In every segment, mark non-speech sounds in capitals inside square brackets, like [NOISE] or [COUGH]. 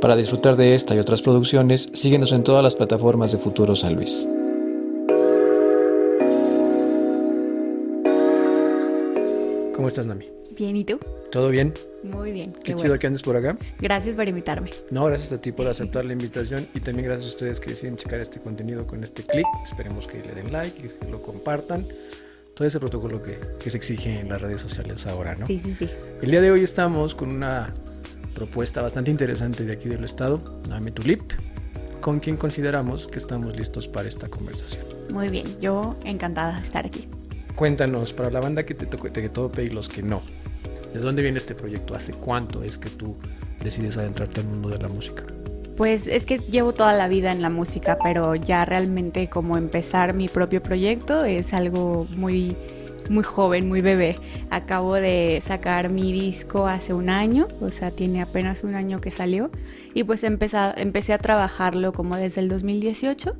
Para disfrutar de esta y otras producciones, síguenos en todas las plataformas de Futuro San Luis. ¿Cómo estás, Nami? Bien, ¿y tú? ¿Todo bien? Muy bien. Qué, chido que andes por acá. Gracias por invitarme. No, gracias a ti por aceptar la invitación y también gracias a ustedes que deciden checar este contenido con este clic. Esperemos que le den like, y que lo compartan. Todo ese protocolo que, que se exige en las redes sociales ahora, ¿no? Sí, sí, sí. El día de hoy estamos con una propuesta bastante interesante de aquí del estado, Nami Tulip, con quien consideramos que estamos listos para esta conversación. Muy bien, yo encantada de estar aquí. Cuéntanos, para la banda que te, te tope y los que no, ¿De dónde viene este proyecto? ¿Hace cuánto es que tú decides adentrarte al mundo de la música? Pues es que llevo toda la vida en la música, pero ya realmente como empezar mi propio proyecto es algo muy muy joven, muy bebé. Acabo de sacar mi disco hace un año, o sea, tiene apenas un año que salió. Y pues empecé, empecé a trabajarlo como desde el 2018,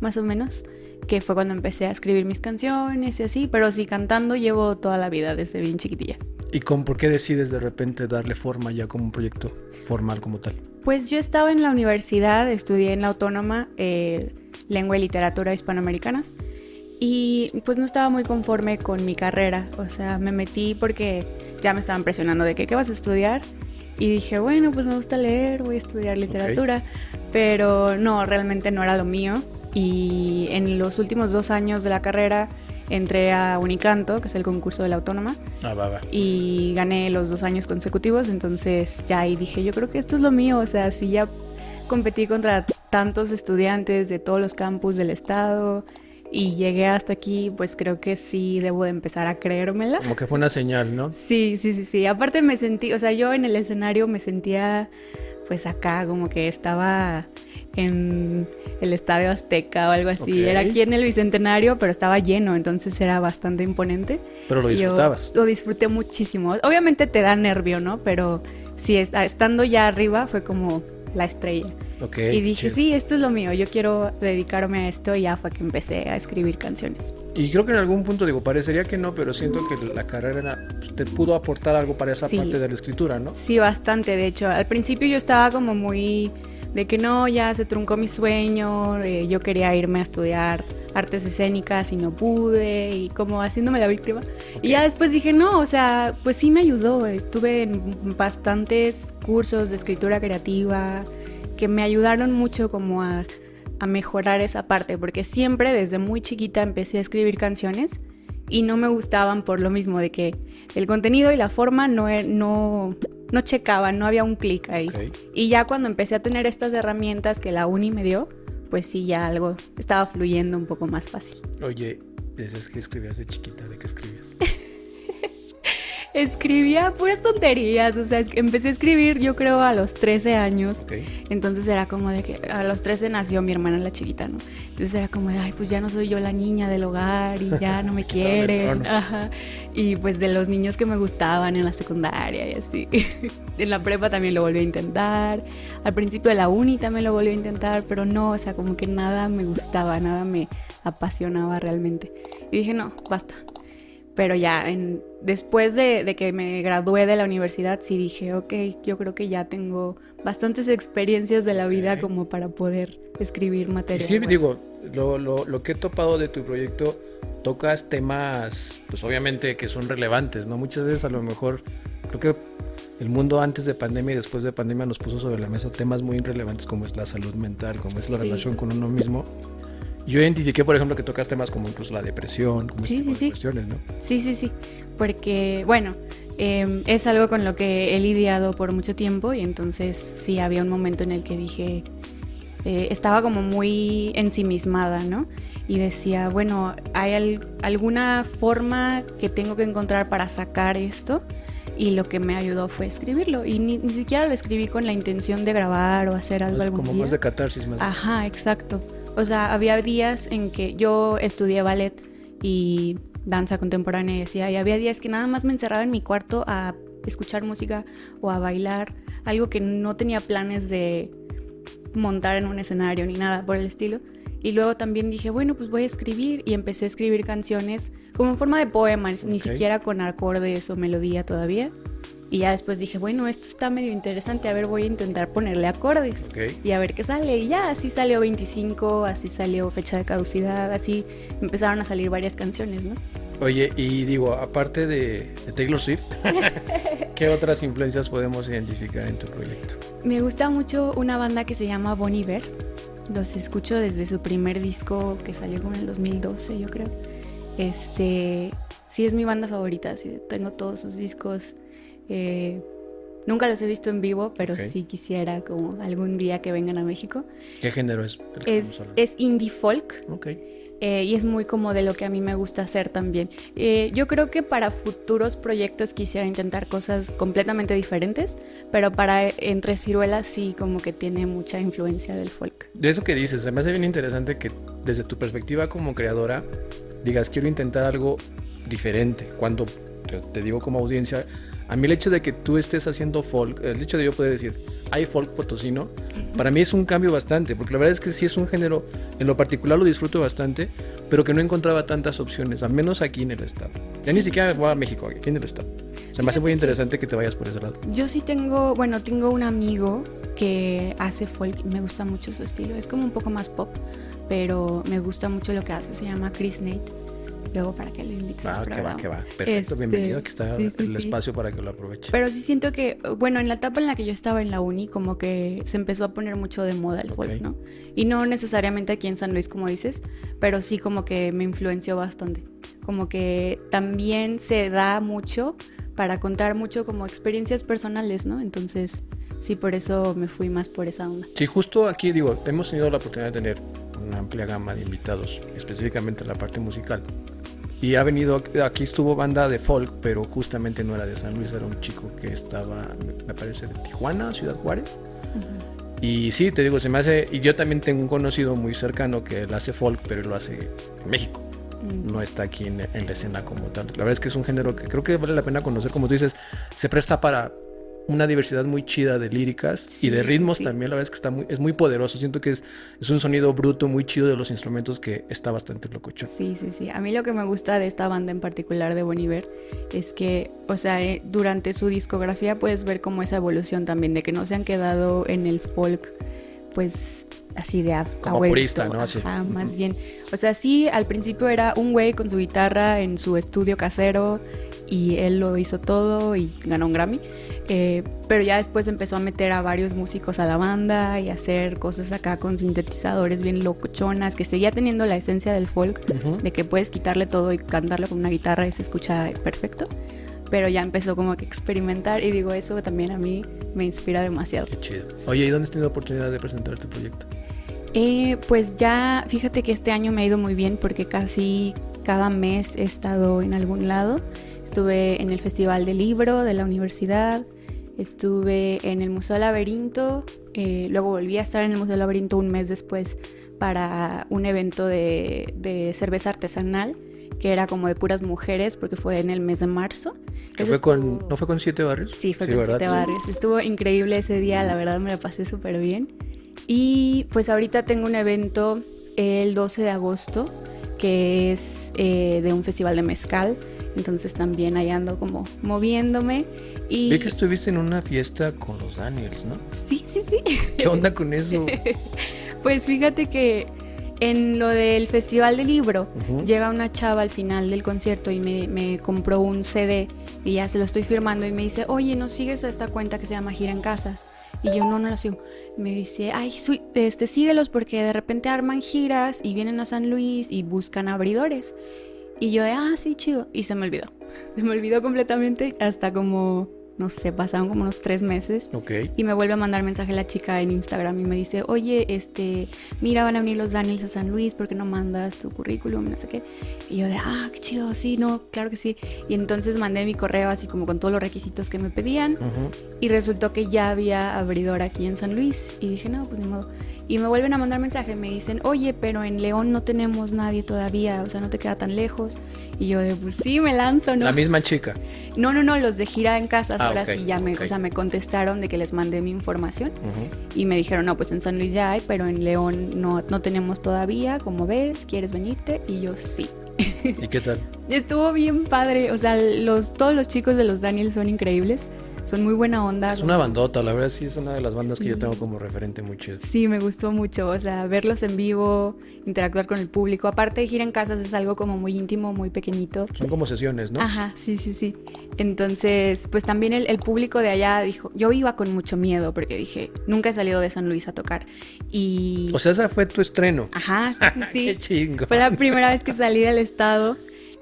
más o menos, que fue cuando empecé a escribir mis canciones y así. Pero sí, cantando llevo toda la vida, desde bien chiquitilla. ¿Y con por qué decides de repente darle forma ya como un proyecto formal como tal? Pues yo estaba en la universidad, estudié en la Autónoma eh, Lengua y Literatura Hispanoamericanas y pues no estaba muy conforme con mi carrera, o sea, me metí porque ya me estaban presionando de que qué vas a estudiar y dije, bueno, pues me gusta leer, voy a estudiar literatura, pero no, realmente no era lo mío. Y en los últimos dos años de la carrera entré a Unicanto, que es el concurso de la autónoma. Ah, va, va. Y gané los dos años consecutivos, entonces ya ahí dije, yo creo que esto es lo mío, o sea, si ya competí contra tantos estudiantes de todos los campus del estado y llegué hasta aquí, pues creo que sí debo de empezar a creérmela. Como que fue una señal, ¿no? Sí, sí, sí, sí. Aparte me sentí, o sea, yo en el escenario me sentía pues acá como que estaba en el Estadio Azteca o algo así. Era aquí en el Bicentenario, pero estaba lleno, entonces era bastante imponente. Pero lo disfrutabas. lo disfruté muchísimo. Obviamente te da nervio, ¿no? Pero sí, estando ya arriba fue como la estrella. y dije, sí, esto es lo mío, yo quiero dedicarme a esto y ya fue que empecé a escribir canciones. Y creo que en algún punto, digo, parecería que no, pero siento que la carrera pues, te pudo aportar algo para esa parte de la escritura, ¿no? Sí, bastante, de hecho. Al principio yo estaba como muy de que no, ya se truncó mi sueño, eh, yo quería irme a estudiar artes escénicas y no pude, y como haciéndome la víctima. Y ya después dije, no, o sea, pues sí me ayudó, estuve en bastantes cursos de escritura creativa que me ayudaron mucho como a, a mejorar esa parte, porque siempre desde muy chiquita empecé a escribir canciones y no me gustaban por lo mismo de que el contenido y la forma no, e, no, no checaban, no había un clic ahí. Y ya cuando empecé a tener estas herramientas que la uni me dio, pues sí, ya algo estaba fluyendo un poco más fácil. Oye, ¿desde que escribías de chiquita? ¿De qué escribías? [LAUGHS] escribía puras tonterías, o sea, empecé a escribir yo creo a los 13 años. Entonces era como de que a los 13 nació mi hermana la chiquita, ¿no? Entonces era como de, ay, pues ya no soy yo la niña del hogar y ya no me [LAUGHS] quieren. [LAUGHS] Y pues de los niños que me gustaban en la secundaria y así. [LAUGHS] en la prepa también lo volví a intentar. Al principio de la uni también lo volví a intentar, pero no, o sea, como que nada me gustaba, nada me apasionaba realmente. Y dije, no, basta pero ya en, después de, que me gradué de la universidad sí dije, ok, yo creo que ya tengo bastantes experiencias de la vida como para poder escribir material. sí, digo, lo, lo, lo, que he topado de tu proyecto, tocas temas, pues obviamente que son relevantes, ¿no? Muchas veces a lo mejor, creo que el mundo antes de pandemia y después de pandemia nos puso sobre la mesa temas muy irrelevantes como es la salud mental, como es la relación con uno mismo yo identifiqué, por ejemplo, que tocas temas como incluso la depresión, como sí, sí, sí. cuestiones, ¿no? Sí, sí, sí. Porque, bueno, em, es algo con lo que he lidiado por mucho tiempo y entonces sí había un momento en el que dije, eh, estaba como muy ensimismada, ¿no? Y decía, bueno, ¿hay alguna forma que tengo que encontrar para sacar esto? Y lo que me ayudó fue escribirlo. Y ni, siquiera lo escribí con la intención de grabar o hacer algo algún Como más de catarsis, más. Ajá, exacto. O sea, había días en que yo estudié ballet y danza contemporánea y decía, y había días que nada más me encerraba en mi cuarto a escuchar música o a bailar, algo que no tenía planes de montar en un escenario ni nada por el estilo. Y luego también dije, bueno, pues voy a escribir y empecé a escribir canciones como en forma de poemas, ni siquiera con acordes o melodía todavía. Y ya después dije, bueno, esto está medio interesante, a ver, voy a intentar ponerle acordes Ok. y a ver qué sale. Y ya, así salió 25, así salió fecha de caducidad, así empezaron a salir varias canciones, ¿no? Oye, y digo, aparte de, de Taylor Swift, [LAUGHS] ¿qué otras influencias podemos identificar en tu proyecto? Me gusta mucho una banda que se llama Bon Iver. Los escucho desde su primer disco que salió como en el 2012, yo creo. Este, sí es mi banda favorita, sí, tengo todos sus discos. Eh, nunca los he visto en vivo, pero Ok. sí quisiera como algún día que vengan a México. ¿Qué género es? Es, es indie folk. Eh, y es muy como de lo que a mí me gusta hacer también. Eh, yo creo que para futuros proyectos quisiera intentar cosas completamente diferentes, pero para eh, Entre Ciruelas sí como que tiene mucha influencia del folk. De eso que dices, se me hace bien interesante que desde tu perspectiva como creadora digas quiero intentar algo diferente. Cuando te, te digo como audiencia, a mí el hecho de que tú estés haciendo folk, el hecho de yo poder decir hay folk potosino, para mí es un cambio bastante, porque la verdad es que sí es un género, en lo particular lo disfruto bastante, pero que no encontraba tantas opciones, al menos aquí en el estado. Ya ni siquiera voy a México, aquí en el estado. Se me hace muy interesante que te vayas por ese lado. Yo sí tengo, bueno, tengo un amigo que hace folk y me gusta mucho su estilo. Es como un poco más pop, pero me gusta mucho lo que hace. Se llama Chris Nate. Luego para que le invites al que va, que va. Perfecto, Este, bienvenido. Aquí está sí, sí, el sí. espacio para que lo aproveche. Pero sí siento que, bueno, en la etapa en la que yo estaba en la uni, como que se empezó a poner mucho de moda el folk, Ok. ¿no? Y no necesariamente aquí en San Luis, como dices, pero sí como que me influenció bastante. Como que también se da mucho para contar mucho como experiencias personales, ¿no? Entonces, sí, por eso me fui más por esa onda. Sí, justo aquí digo, hemos tenido la oportunidad de tener una amplia gama de invitados, específicamente en la parte musical. Y ha venido, aquí estuvo banda de folk, pero justamente no era de San Luis, era un chico que estaba, me parece, de Tijuana, Ciudad Juárez. Y sí, te digo, se me hace, y yo también tengo un conocido muy cercano que él hace folk, pero él lo hace en México. No está aquí en, en la escena como tal. La verdad es que es un género que creo que vale la pena conocer, como tú dices, se presta para una diversidad muy chida de líricas Sí, y de ritmos sí. también. La verdad es que está muy, es muy poderoso. Siento que es, es un sonido bruto, muy chido de los instrumentos que está bastante lococho. Sí, sí, sí. A mí lo que me gusta de esta banda en particular de Bon Iver es que, o sea, eh, durante su discografía puedes ver como esa evolución también, de que no se han quedado en el folk, pues así de a, Como purista, ¿no? Así. Ajá, más bien. O sea, sí, al principio era un güey con su guitarra en su estudio casero y él lo hizo todo y ganó un Grammy. Eh, pero ya después empezó a meter a varios músicos a la banda y hacer cosas acá con sintetizadores bien locochonas, que seguía teniendo la esencia del folk, Ujú. de que puedes quitarle todo y cantarlo con una guitarra y se escucha perfecto. Pero ya empezó como que a experimentar y digo, eso también a mí me inspira demasiado. Qué chido. Oye, ¿y dónde has tenido oportunidad de presentar tu proyecto? Eh, pues ya, fíjate que este año me ha ido muy bien porque casi cada mes he estado en algún lado. Estuve en el Festival del Libro de la universidad, estuve en el Museo Laberinto, eh, luego volví a estar en el Museo Laberinto un mes después para un evento de, de cerveza artesanal que era como de puras mujeres porque fue en el mes de marzo. ¿Que Eso fue con, ¿No fue con Siete Barrios? Sí, fue con ¿verdad? Siete Barrios. Estuvo increíble ese día, la verdad me la pasé súper bien. Y pues ahorita tengo un evento el 12 de agosto que es eh, de un festival de mezcal. Entonces también ahí ando como moviéndome. Y Vi que estuviste en una fiesta con los Daniels, ¿no? sí, sí, sí. ¿Qué onda con eso? [LAUGHS] Pues fíjate que en lo del festival del libro Ujú. llega una chava al final del concierto y me, me compró un CD y ya se lo estoy firmando y me dice, oye, ¿no sigues a esta cuenta que se llama Gira en Casas? Y yo no, no la sigo. Me dice, ay, este, síguelos porque de repente arman giras y vienen a San Luis y buscan abridores. Y yo de, ah, sí, chido. Y se me olvidó. [LAUGHS] Se me olvidó completamente hasta como, no sé, pasaron como unos tres meses. Ok. Y me vuelve a mandar mensaje la chica en Instagram y me dice, oye, este, mira, van a venir los Daniels a San Luis, ¿por qué no mandas tu currículum? No sé qué. Y yo de, ah, qué chido, sí, no, claro que sí. Y entonces mandé mi correo así como con todos los requisitos que me pedían y resultó que ya había abridor aquí en San Luis. Y dije, no, pues ni modo. Y me vuelven a mandar mensaje, me dicen, oye, pero en León no tenemos nadie todavía, o sea, no te queda tan lejos. Y yo de, pues sí, me lanzo, ¿no? La misma chica. No, no, no, los de gira en casas, Ah, ahora sí ya me, ok. o sea, me contestaron de que les mandé mi información Ujú. y me dijeron, no, pues en San Luis ya hay, pero en León no, no tenemos todavía, como ves, ¿quieres venirte? Y yo sí. ¿Y qué tal? [LAUGHS] Estuvo bien padre, o sea, los, todos los chicos de los Daniels son increíbles. Son muy buena onda. Es una bandota, la verdad sí es una de las bandas que yo tengo como referente muy chido. Sí, me gustó mucho, o sea, verlos en vivo, interactuar con el público. Aparte de gira en casas es algo como muy íntimo, muy pequeñito. Son como sesiones, ¿no? Ajá, sí, sí, sí. Entonces, pues también el, el público de allá dijo, yo iba con mucho miedo porque dije, nunca he salido de San Luis a tocar. Y... O sea, ese fue tu estreno. Ajá, sí, sí, [LAUGHS] sí. Qué chingo. Fue la primera vez que salí del estado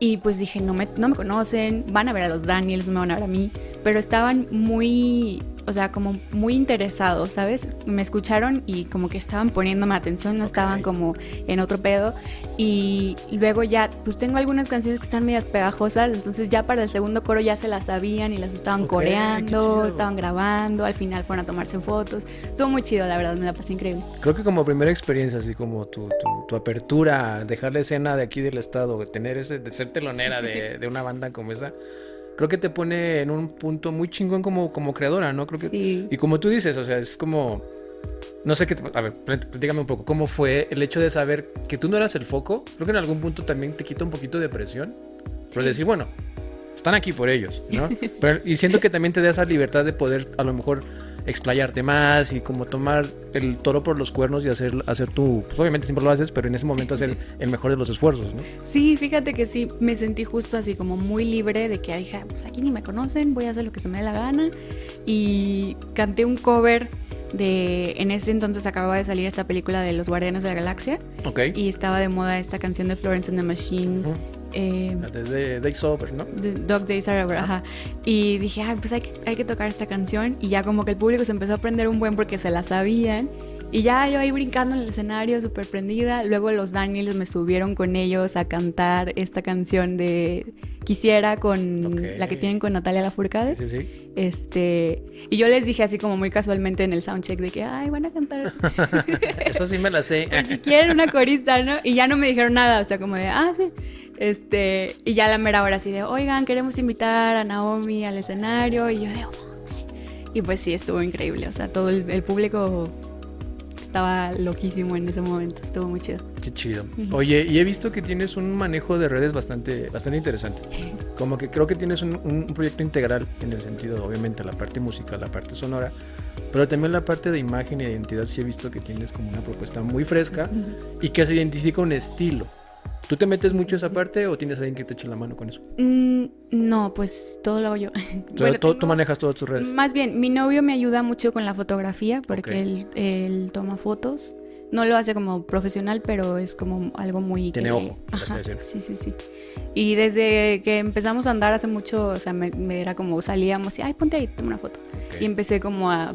y pues dije, no me, no me conocen, van a ver a los Daniels, no me van a ver a mí, pero estaban muy, o sea, como muy interesados, ¿sabes? Me escucharon y como que estaban poniéndome atención, no estaban como en otro pedo. Y luego ya, pues tengo algunas canciones que están medias pegajosas, entonces ya para el segundo coro ya se las sabían y las estaban coreando, estaban grabando, al final fueron a tomarse fotos. Estuvo muy chido, la verdad, me la pasé increíble. Creo que como primera experiencia, así como tu, tu, tu apertura, dejar la escena de aquí del estado, tener ese, de ser telonera de, [LAUGHS] de una banda como esa, creo que te pone en un punto muy chingón como, como creadora, ¿no? Creo que, Sí. Y como tú dices, o sea, es como, no sé qué, te- a ver, plat- platícame un poco, ¿cómo fue el hecho de saber que tú no eras el foco? Creo que en algún punto también te quita un poquito de presión, pero Sí. decir, bueno, están aquí por ellos, ¿no? [LAUGHS] Pero- y siento que también te da esa libertad de poder a lo mejor explayarte más y como tomar el toro por los cuernos y hacer, hacer tu, pues obviamente siempre lo haces, pero en ese momento hacer el mejor de los esfuerzos, ¿no? Sí, fíjate que sí, me sentí justo así como muy libre de que dije, pues aquí ni me conocen, voy a hacer lo que se me dé la gana. Y canté un cover de, en ese entonces acababa de salir esta película de Los Guardianes de la Galaxia Ok. y estaba de moda esta canción de Florence and the Machine. Ujú. Eh, Desde Days Over, ¿no? The Dog Days Are Over, ajá. Y dije, ay, pues hay que, hay que tocar esta canción. Y ya como que el público se empezó a aprender un buen porque se la sabían. Y ya yo ahí brincando en el escenario, súper prendida. Luego los Daniels me subieron con ellos a cantar esta canción de Quisiera con Ok. la que tienen con Natalia Lafourcade. Sí, sí, sí. Este, y yo les dije así como muy casualmente en el soundcheck de que, ay, van a cantar [LAUGHS] Eso sí me la sé. [LAUGHS] si quieren una corista, ¿no? Y ya no me dijeron nada, o sea, como de, ah, sí. Este, y ya la mera hora así de, oigan, queremos invitar a Naomi al escenario. Y yo de, "Ok". Y pues sí, estuvo increíble, o sea, todo el, el público estaba loquísimo en ese momento, estuvo muy chido. Qué chido. Oye, y he visto que tienes un manejo de redes bastante, bastante interesante. [LAUGHS] Como que creo que tienes un, un proyecto integral en el sentido, obviamente, la parte musical, la parte sonora, pero también la parte de imagen e identidad. Sí he visto que tienes como una propuesta muy fresca y que se identifica un estilo. ¿Tú te metes mucho esa parte o tienes alguien que te eche la mano con eso? Mm, no, pues todo lo hago yo. [LAUGHS] O sea, Bueno, tú, manejas todas tus redes. Más bien, mi novio me ayuda mucho con la fotografía porque Ok. él, él toma fotos. No lo hace como profesional, pero es como algo muy... Tiene que- ojo, Ajá, sí, sí, sí. Y desde que empezamos a andar hace mucho, o sea, me, me era como salíamos y, ay, ponte ahí, toma una foto. Y empecé como a,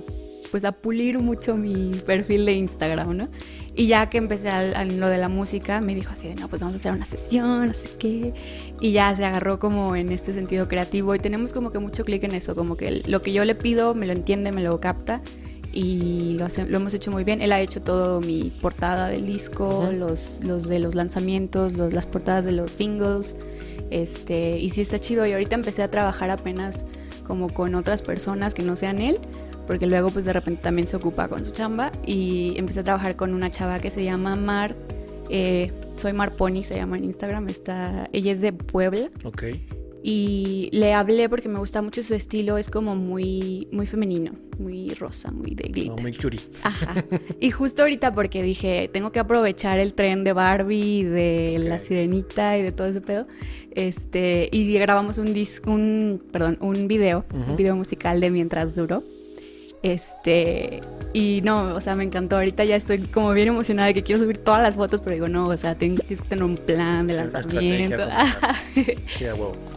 pues a pulir mucho mi perfil de Instagram, ¿no? Y ya que empecé al- lo de la música, me dijo así de, no, pues vamos a hacer una sesión, no sé qué. Y ya se agarró como en este sentido creativo y tenemos como que mucho clic en eso, como que lo que yo le pido me lo entiende, me lo capta y lo, hace- lo hemos hecho muy bien. Él ha hecho todo mi portada del disco, los, los de los lanzamientos, los- las portadas de los singles. Este, y sí está chido. Y ahorita empecé a trabajar apenas como con otras personas que no sean él, porque luego pues de repente también se ocupa con su chamba. Y empecé a trabajar con una chava que se llama Mar. eh, soy Mar Pony, se llama en Instagram. Está, ella es de Puebla. Ok. Y le hablé porque me gusta mucho su estilo. Es como muy, muy femenino, muy rosa, muy de glitter. No, muy. Ajá. Y justo ahorita porque dije, tengo que aprovechar el tren de Barbie de la sirenita y de todo ese pedo. Este, y grabamos un disco, un, perdón, un video, un video musical de Mientras Duró. Este, y no, o sea, me encantó. Ahorita ya estoy como bien emocionada de que quiero subir todas las fotos, pero digo, no, o sea, tienes que tener un plan de Sí, lanzamiento. [LAUGHS] Sí,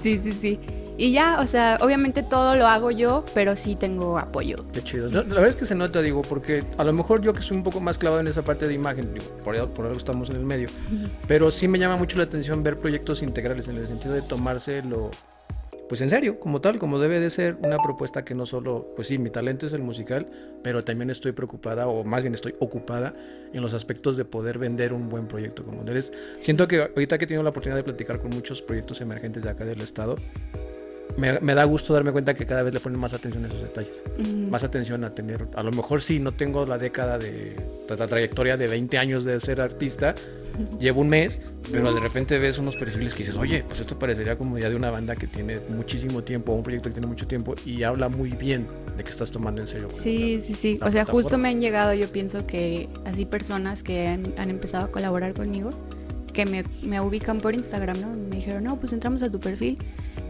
sí, sí, sí. Y ya, o sea, obviamente todo lo hago yo, pero sí tengo apoyo. Qué chido. La verdad es que se nota, digo, porque a lo mejor yo que soy un poco más clavado en esa parte de imagen, digo, por, algo- por algo estamos en el medio, pero sí me llama mucho la atención ver proyectos integrales en el sentido de tomárselo, pues en serio, como tal, como debe de ser una propuesta que no solo, pues sí, mi talento es el musical, pero también estoy preocupada, o más bien estoy ocupada en los aspectos de poder vender un buen proyecto como eres. Siento que ahorita que he tenido la oportunidad de platicar con muchos proyectos emergentes de acá del estado, me, me da gusto darme cuenta que cada vez le ponen más atención a esos detalles Mm, más atención a tener, a lo mejor sí, no tengo la década de, pues, la trayectoria de 20 años de ser artista, llevo un mes, pero de repente ves unos perfiles que dices, oye, pues esto parecería como ya de una banda que tiene muchísimo tiempo, un proyecto que tiene mucho tiempo y habla muy bien de que estás tomando en serio. Sí, sí, sí. O sea, justo me han llegado, yo pienso que así personas que han, han empezado a colaborar conmigo, que me, me, ubican por Instagram, ¿no? Me dijeron, no, pues entramos a tu perfil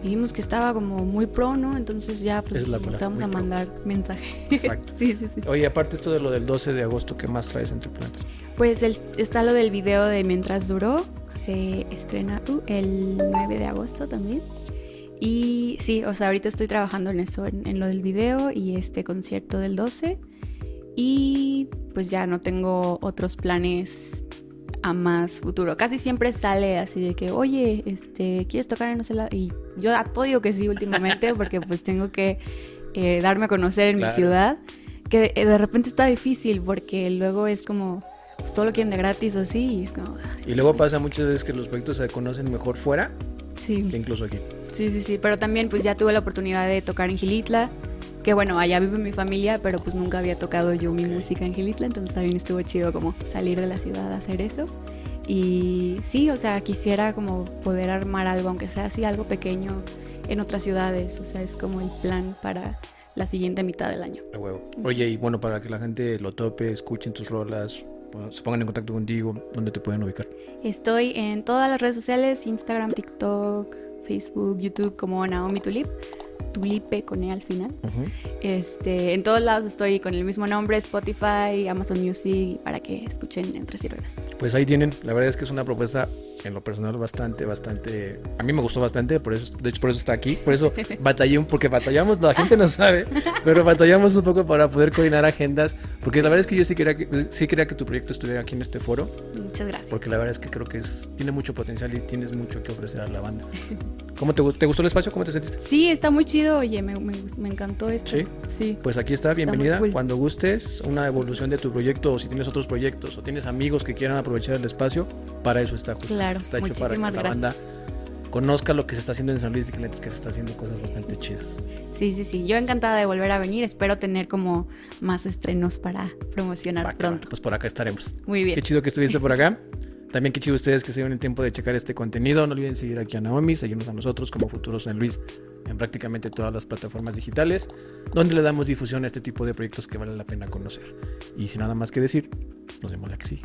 y vimos que estaba como muy pro, ¿no? Entonces ya pues estamos a mandar [LAUGHS] mensaje. Exacto. sí, sí, sí. Oye, aparte esto de lo del 12 de agosto, ¿qué más traes entre planes? Pues el, está lo del video de Mientras Duró, se estrena uh, el 9 de agosto también. Y sí, o sea, ahorita estoy trabajando en eso, en, en, lo del video y este concierto del 12. Y pues ya no tengo otros planes a más futuro. Casi siempre sale así de que, oye, este, ¿quieres tocar en no sé la? Y yo a todo digo que sí últimamente [LAUGHS] porque pues tengo que eh, darme a conocer en mi ciudad. Que eh, de repente está difícil porque luego es como, pues todo lo quieren de gratis o así. Y, es como, y luego pasa muchas veces que los proyectos se conocen mejor fuera sí. que incluso aquí. Sí, sí, sí. Pero también pues ya tuve la oportunidad de tocar en Gilitla que bueno, allá vive mi familia, pero pues nunca había tocado yo mi música en Gilitla, entonces también estuvo chido como salir de la ciudad a hacer eso. Y sí, o sea, quisiera como poder armar algo, aunque sea así algo pequeño en otras ciudades, o sea, es como el plan para la siguiente mitad del año. Oye, y bueno, para que la gente lo tope, escuchen tus rolas, se pongan en contacto contigo, ¿dónde te pueden ubicar? Estoy en todas las redes sociales, Instagram, TikTok, Facebook, YouTube como Naomi Tulip. Tulipe con E al final. este, en todos lados estoy con el mismo nombre, Spotify, Amazon Music, para que escuchen Entre Ciruelas. Pues ahí tienen, la verdad es que es una propuesta en lo personal bastante, bastante, a mí me gustó bastante, por eso, de hecho por eso está aquí, por eso [LAUGHS] batallé, porque batallamos, la gente no sabe, pero batallamos un poco para poder coordinar agendas, porque la verdad es que yo sí quería que, sí quería que tu proyecto estuviera aquí en este foro. Muchas gracias. Porque la verdad es que creo que es, tiene mucho potencial y tienes mucho que ofrecer a la banda. [LAUGHS] ¿Cómo te, te gustó el espacio? ¿Cómo te sentiste? Sí, está muy chido, oye, me, me, me encantó esto. Sí. Sí. Pues aquí está, bienvenida. Cuando gustes, una evolución de tu proyecto o si tienes otros proyectos o tienes amigos que quieran aprovechar el espacio, para eso está justo. Claro, está hecho para que la banda conozca lo que se está haciendo en San Luis y que que se está haciendo cosas bastante chidas. Sí, sí, sí. Yo encantada de volver a venir. Espero tener como más estrenos para promocionar pronto. Pues por acá estaremos. Muy bien. Qué chido que estuviste por acá. [LAUGHS] También qué chido ustedes que se dieron el tiempo de checar este contenido. No olviden seguir aquí a Naomi, seguirnos a nosotros como Futuro San Luis en prácticamente todas las plataformas digitales, donde le damos difusión a este tipo de proyectos que vale la pena conocer. Y sin nada más que decir, nos vemos la que sigue.